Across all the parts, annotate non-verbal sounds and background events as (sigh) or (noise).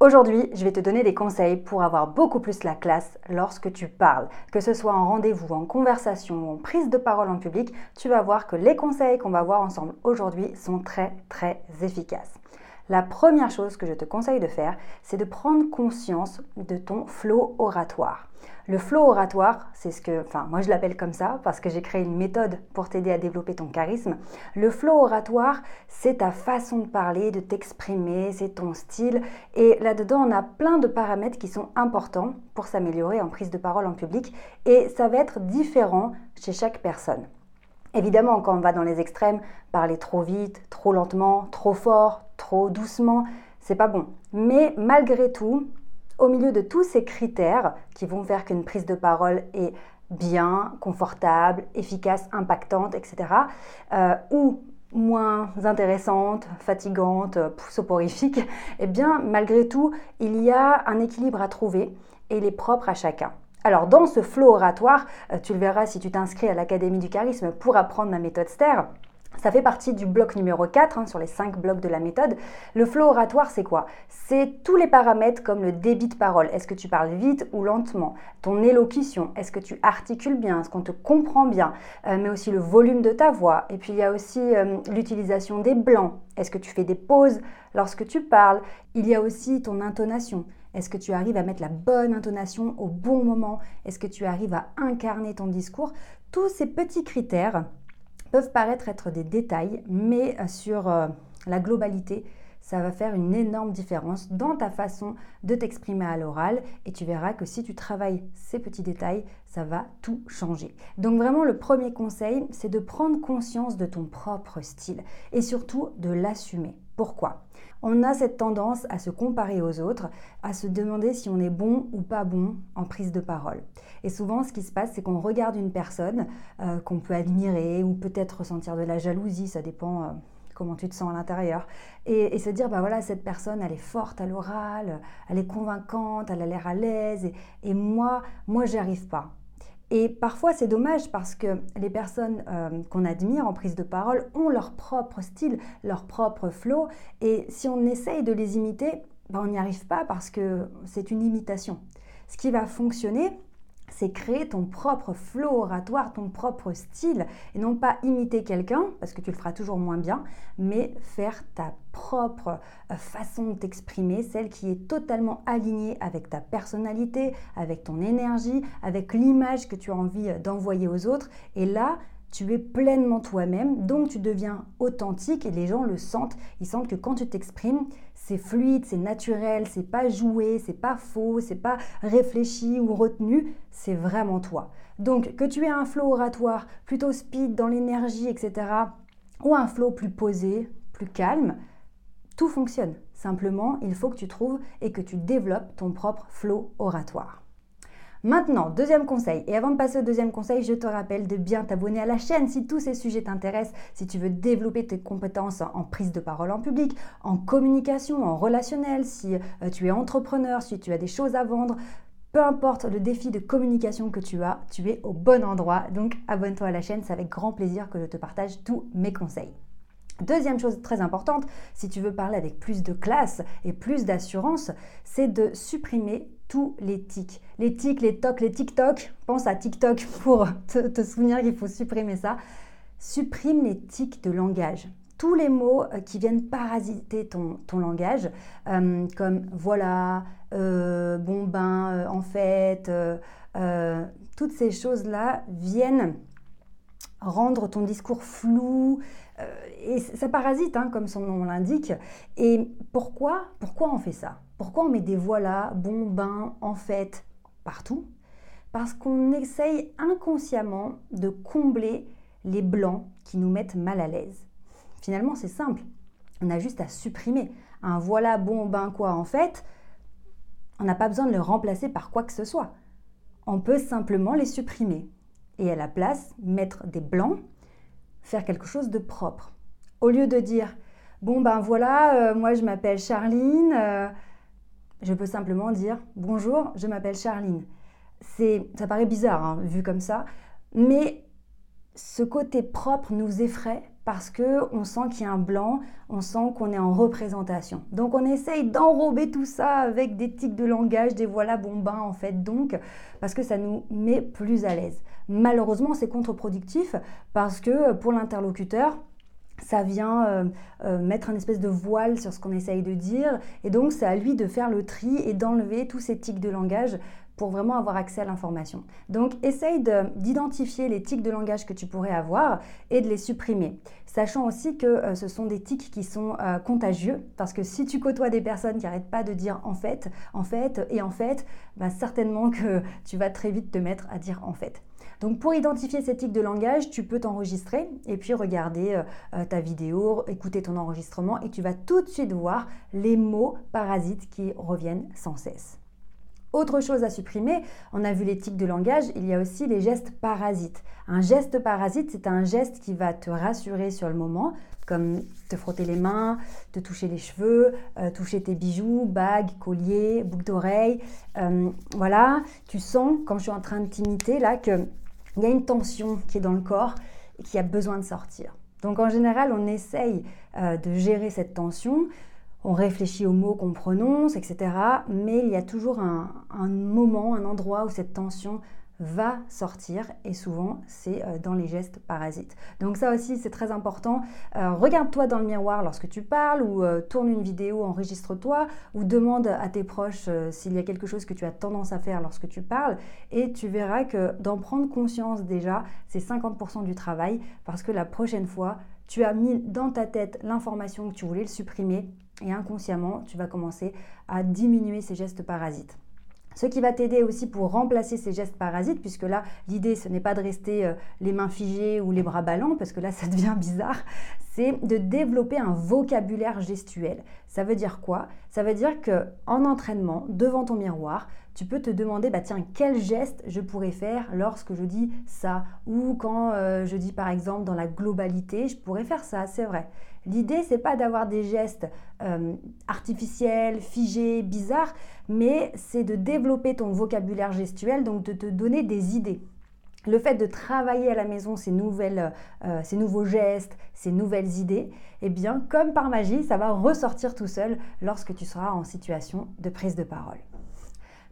Aujourd'hui, je vais te donner des conseils pour avoir beaucoup plus la classe lorsque tu parles. Que ce soit en rendez-vous, en conversation ou en prise de parole en public, tu vas voir que les conseils qu'on va voir ensemble aujourd'hui sont très très efficaces. La première chose que je te conseille de faire, c'est de prendre conscience de ton flot oratoire. Le flow oratoire, c'est ce que, enfin, moi je l'appelle comme ça parce que j'ai créé une méthode pour t'aider à développer ton charisme. Le flow oratoire, c'est ta façon de parler, de t'exprimer, c'est ton style. Et là-dedans, on a plein de paramètres qui sont importants pour s'améliorer en prise de parole en public. Et ça va être différent chez chaque personne. Évidemment, quand on va dans les extrêmes, parler trop vite, trop lentement, trop fort, trop doucement, c'est pas bon. Mais malgré tout, au milieu de tous ces critères qui vont faire qu'une prise de parole est bien, confortable, efficace, impactante, etc., euh, ou moins intéressante, fatigante, soporifique, (laughs) eh bien, malgré tout, il y a un équilibre à trouver et il est propre à chacun. Alors, dans ce flot oratoire, euh, tu le verras si tu t'inscris à l'Académie du charisme pour apprendre ma méthode STER, ça fait partie du bloc numéro 4 hein, sur les 5 blocs de la méthode. Le flow oratoire, c'est quoi? C'est tous les paramètres comme le débit de parole. Est-ce que tu parles vite ou lentement? Ton élocution, est-ce que tu articules bien? Est-ce qu'on te comprend bien? Euh, Mais aussi le volume de ta voix. Et puis il y a aussi euh, l'utilisation des blancs. Est-ce que tu fais des pauses lorsque tu parles? Il y a aussi ton intonation. Est-ce que tu arrives à mettre la bonne intonation au bon moment? Est-ce que tu arrives à incarner ton discours? Tous ces petits critères peuvent paraître être des détails, mais euh, sur euh, la globalité, ça va faire une énorme différence dans ta façon de t'exprimer à l'oral et tu verras que si tu travailles ces petits détails, ça va tout changer. Donc vraiment le premier conseil, c'est de prendre conscience de ton propre style et surtout de l'assumer. Pourquoi? On a cette tendance à se comparer aux autres, à se demander si on est bon ou pas bon en prise de parole. Et souvent, ce qui se passe, c'est qu'on regarde une personne euh, qu'on peut admirer ou peut-être ressentir de la jalousie, ça dépend. Euh, comment tu te sens à l'intérieur, et, se dire, bah voilà, cette personne, elle est forte à l'oral, elle est convaincante, elle a l'air à l'aise, et, moi, moi, j'y arrive pas. Et parfois, c'est dommage parce que les personnes euh, qu'on admire en prise de parole ont leur propre style, leur propre flow. Et si on essaye de les imiter, ben, on n'y arrive pas parce que c'est une imitation. Ce qui va fonctionner, c'est créer ton propre flow oratoire, ton propre style, et non pas imiter quelqu'un, parce que tu le feras toujours moins bien, mais faire ta propre euh, façon de t'exprimer, celle qui est totalement alignée avec ta personnalité, avec ton énergie, avec l'image que tu as envie euh, d'envoyer aux autres. Et là, tu es pleinement toi-même, donc tu deviens authentique et les gens le sentent. Ils sentent que quand tu t'exprimes, c'est fluide, c'est naturel, c'est pas joué, c'est pas faux, c'est pas réfléchi ou retenu, c'est vraiment toi. Donc que tu aies un flow oratoire plutôt speed dans l'énergie, etc., ou un flow plus posé, plus calme, tout fonctionne. Simplement, il faut que tu trouves et que tu développes ton propre flow oratoire. Maintenant, deuxième conseil, et avant de passer au deuxième conseil, je te rappelle de bien t'abonner à la chaîne si tous ces sujets t'intéressent, si tu veux développer tes compétences en prise de parole en public, en communication, en relationnel, si euh, tu es entrepreneur, si tu as des choses à vendre. Peu importe le défi de communication que tu as, tu es au bon endroit. Donc abonne-toi à la chaîne, c'est avec grand plaisir que je te partage tous mes conseils. Deuxième chose très importante, si tu veux parler avec plus de classe et plus d'assurance, c'est de supprimer tous les tics. Les tics, les tocs, les TikTok. Pense à TikTok pour te, souvenir qu'il faut supprimer ça. Supprime les tics de langage. Tous les mots euh, qui viennent parasiter ton, langage, euh, comme voilà, euh, bon ben, en fait, toutes ces choses-là viennent rendre ton discours flou, et ça parasite, hein, comme son nom l'indique. Et pourquoi Pourquoi on fait ça? Pourquoi on met des voilà, bon, ben, en fait, partout? Parce qu'on essaye inconsciemment de combler les blancs qui nous mettent mal à l'aise. Finalement, c'est simple. On a juste à supprimer un voilà, bon, ben, quoi, en fait. On n'a pas besoin de le remplacer par quoi que ce soit. On peut simplement les supprimer et à la place mettre des blancs, faire quelque chose de propre. Au lieu de dire bon ben voilà, euh, moi je m'appelle Charline, euh, je peux simplement dire bonjour, je m'appelle Charline. C'est, ça paraît bizarre hein, vu comme ça, mais ce côté propre nous effraie parce que on sent qu'il y a un blanc, on sent qu'on est en représentation. Donc on essaye d'enrober tout ça avec des tics de langage, des voilà bombins en fait, donc parce que ça nous met plus à l'aise. Malheureusement, c'est contre-productif parce que pour l'interlocuteur, ça vient euh, euh, mettre un espèce de voile sur ce qu'on essaye de dire. Et donc, c'est à lui de faire le tri et d'enlever tous ces tics de langage pour vraiment avoir accès à l'information. Donc, essaye d'identifier les tics de langage que tu pourrais avoir et de les supprimer. Sachant aussi que euh, ce sont des tics qui sont contagieux, parce que si tu côtoies des personnes qui n'arrêtent pas de dire en fait, en fait et en fait, bah, certainement que tu vas très vite te mettre à dire en fait. Donc pour identifier ces tics de langage, tu peux t'enregistrer et puis regarder euh, euh, ta vidéo, écouter ton enregistrement et tu vas tout de suite voir les mots parasites qui reviennent sans cesse. Autre chose à supprimer, on a vu les tics de langage, il y a aussi les gestes parasites. Un geste parasite, c'est un geste qui va te rassurer sur le moment, comme te frotter les mains, te toucher les cheveux, euh, toucher tes bijoux, bagues, colliers, boucles d'oreilles. voilà, tu sens quand je suis en train de t'imiter là que il y a une tension qui est dans le corps et qui a besoin de sortir. Donc en général, on essaye euh, de gérer cette tension, on réfléchit aux mots qu'on prononce, etc. Mais il y a toujours un, un moment, un endroit où cette tension va sortir et souvent c'est euh, dans les gestes parasites. Donc ça aussi c'est très important. Euh, regarde-toi dans le miroir lorsque tu parles ou euh, tourne une vidéo, enregistre-toi ou demande à tes proches s'il y a quelque chose que tu as tendance à faire lorsque tu parles et tu verras que d'en prendre conscience déjà c'est 50% du travail parce que la prochaine fois tu as mis dans ta tête l'information que tu voulais le supprimer et inconsciemment tu vas commencer à diminuer ces gestes parasites. Ce qui va t'aider aussi pour remplacer ces gestes parasites, puisque là, l'idée, ce n'est pas de rester euh, les mains figées ou les bras ballants, parce que là, (laughs) ça devient bizarre, c'est de développer un vocabulaire gestuel. Ça veut dire quoi? Ça veut dire que en entraînement, devant ton miroir, tu peux te demander, bah tiens, quel geste je pourrais faire lorsque je dis ça? Ou quand euh, je dis par exemple dans la globalité, je pourrais faire ça, c'est vrai. L'idée, c'est pas d'avoir des gestes euh, artificiels, figés, bizarres, mais c'est de développer ton vocabulaire gestuel, donc de te donner des idées. Le fait de travailler à la maison ces, nouvelles, euh, ces nouveaux gestes, ces nouvelles idées, eh bien, comme par magie, ça va ressortir tout seul lorsque tu seras en situation de prise de parole.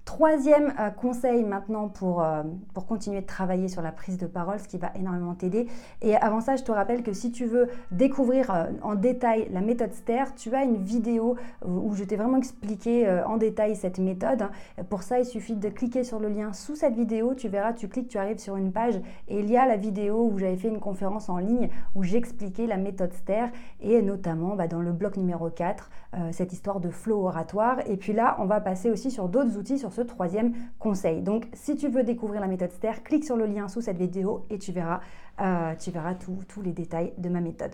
Troisième euh, conseil maintenant pour, euh, pour continuer de travailler sur la prise de parole, ce qui va énormément t'aider. Et avant ça, je te rappelle que si tu veux découvrir euh, en détail la méthode STER, tu as une vidéo où je t'ai vraiment expliqué en détail cette méthode. Pour ça, il suffit de cliquer sur le lien sous cette vidéo. Tu verras, tu cliques, tu arrives sur une page et il y a la vidéo où j'avais fait une conférence en ligne où j'expliquais la méthode STER et notamment bah, dans le bloc numéro 4, cette histoire de flow oratoire. Et puis là, on va passer aussi sur d'autres outils, sur ce troisième conseil. Donc, si tu veux découvrir la méthode STER, clique sur le lien sous cette vidéo et tu verras, euh, tu verras tous les détails de ma méthode.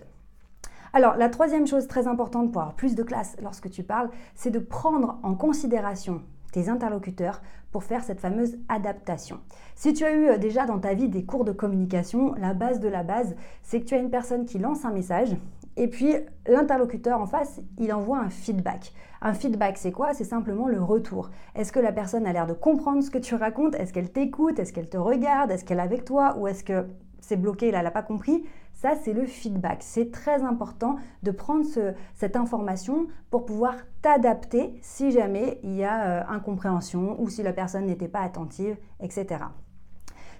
Alors, la troisième chose très importante pour avoir plus de classe lorsque tu parles, c'est de prendre en considération tes interlocuteurs pour faire cette fameuse adaptation. Si tu as eu euh, déjà dans ta vie des cours de communication, la base de la base, c'est que tu as une personne qui lance un message et puis l'interlocuteur en face, il envoie un feedback. Un feedback, c'est quoi? C'est simplement le retour. Est-ce que la personne a l'air de comprendre ce que tu racontes? Est-ce qu'elle t'écoute? Est-ce qu'elle te regarde? Est-ce qu'elle est avec toi? Ou est-ce que c'est bloqué, elle n'a pas compris? Ça, c'est le feedback. C'est très important de prendre cette information pour pouvoir t'adapter si jamais il y a euh, incompréhension ou si la personne n'était pas attentive, etc.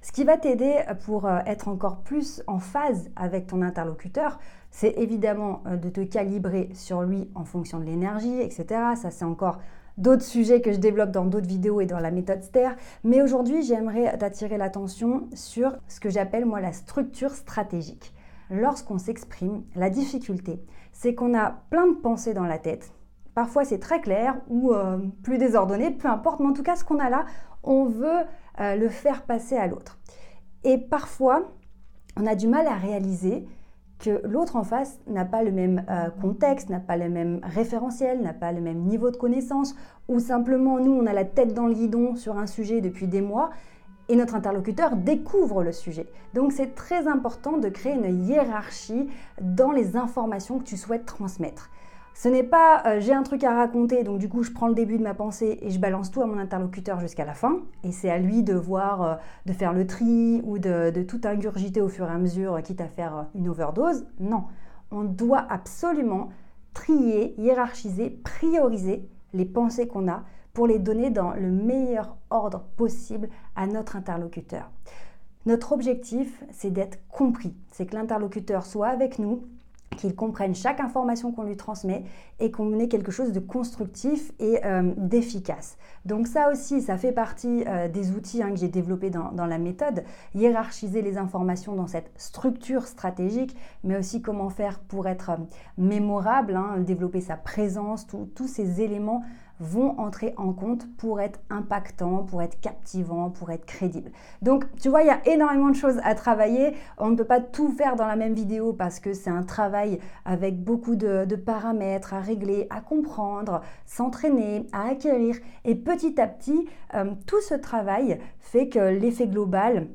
Ce qui va t'aider pour euh, être encore plus en phase avec ton interlocuteur, c'est évidemment euh, de te calibrer sur lui en fonction de l'énergie, etc. Ça, c'est encore d'autres sujets que je développe dans d'autres vidéos et dans la méthode STER. Mais aujourd'hui, j'aimerais t'attirer l'attention sur ce que j'appelle moi la structure stratégique. Lorsqu'on s'exprime, la difficulté, c'est qu'on a plein de pensées dans la tête. Parfois c'est très clair ou euh, plus désordonné, peu importe, mais en tout cas ce qu'on a là, on veut euh, le faire passer à l'autre. Et parfois, on a du mal à réaliser que l'autre en face n'a pas le même euh, contexte, n'a pas le même référentiel, n'a pas le même niveau de connaissance, ou simplement nous, on a la tête dans le guidon sur un sujet depuis des mois, et notre interlocuteur découvre le sujet. Donc c'est très important de créer une hiérarchie dans les informations que tu souhaites transmettre. Ce n'est pas euh, j'ai un truc à raconter, donc du coup je prends le début de ma pensée et je balance tout à mon interlocuteur jusqu'à la fin. Et c'est à lui de voir, euh, de faire le tri ou de, de, tout ingurgiter au fur et à mesure, quitte à faire une overdose. Non, on doit absolument trier, hiérarchiser, prioriser les pensées qu'on a pour les donner dans le meilleur ordre possible à notre interlocuteur. Notre objectif, c'est d'être compris, c'est que l'interlocuteur soit avec nous, qu'il comprenne chaque information qu'on lui transmet et qu'on ait quelque chose de constructif et euh, d'efficace. Donc ça aussi, ça fait partie euh, des outils hein, que j'ai développés dans, la méthode, hiérarchiser les informations dans cette structure stratégique, mais aussi comment faire pour être euh, mémorable, hein, développer sa présence, tous ces éléments vont entrer en compte pour être impactants, pour être captivants, pour être crédibles. Donc, tu vois, il y a énormément de choses à travailler. On ne peut pas tout faire dans la même vidéo parce que c'est un travail avec beaucoup de, paramètres à régler, à comprendre, s'entraîner, à acquérir. Et petit à petit, euh, tout ce travail fait que l'effet global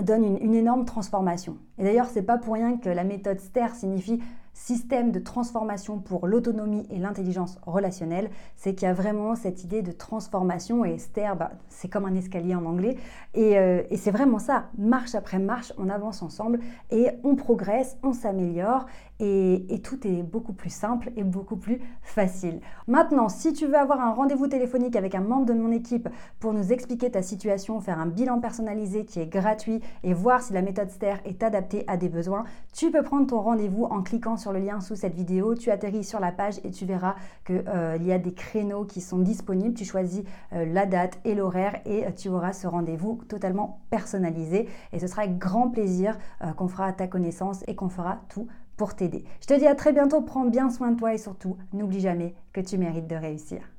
donne une, une énorme transformation. Et d'ailleurs, c'est pas pour rien que la méthode STER signifie système de transformation pour l'autonomie et l'intelligence relationnelle, c'est qu'il y a vraiment cette idée de transformation et STER, bah, c'est comme un escalier en anglais. Euh, et, c'est vraiment ça, marche après marche, on avance ensemble et on progresse, on s'améliore et, tout est beaucoup plus simple et beaucoup plus facile. Maintenant, si tu veux avoir un rendez-vous téléphonique avec un membre de mon équipe pour nous expliquer ta situation, faire un bilan personnalisé qui est gratuit et voir si la méthode STER est adaptée à des besoins, tu peux prendre ton rendez-vous en cliquant sur sur le lien sous cette vidéo, tu atterris sur la page et tu verras qu'il euh, y a des créneaux qui sont disponibles. Tu choisis euh, la date et l'horaire et euh, tu auras ce rendez-vous totalement personnalisé. Et ce sera avec grand plaisir qu'on fera ta connaissance et qu'on fera tout pour t'aider. Je te dis à très bientôt, prends bien soin de toi et surtout, n'oublie jamais que tu mérites de réussir.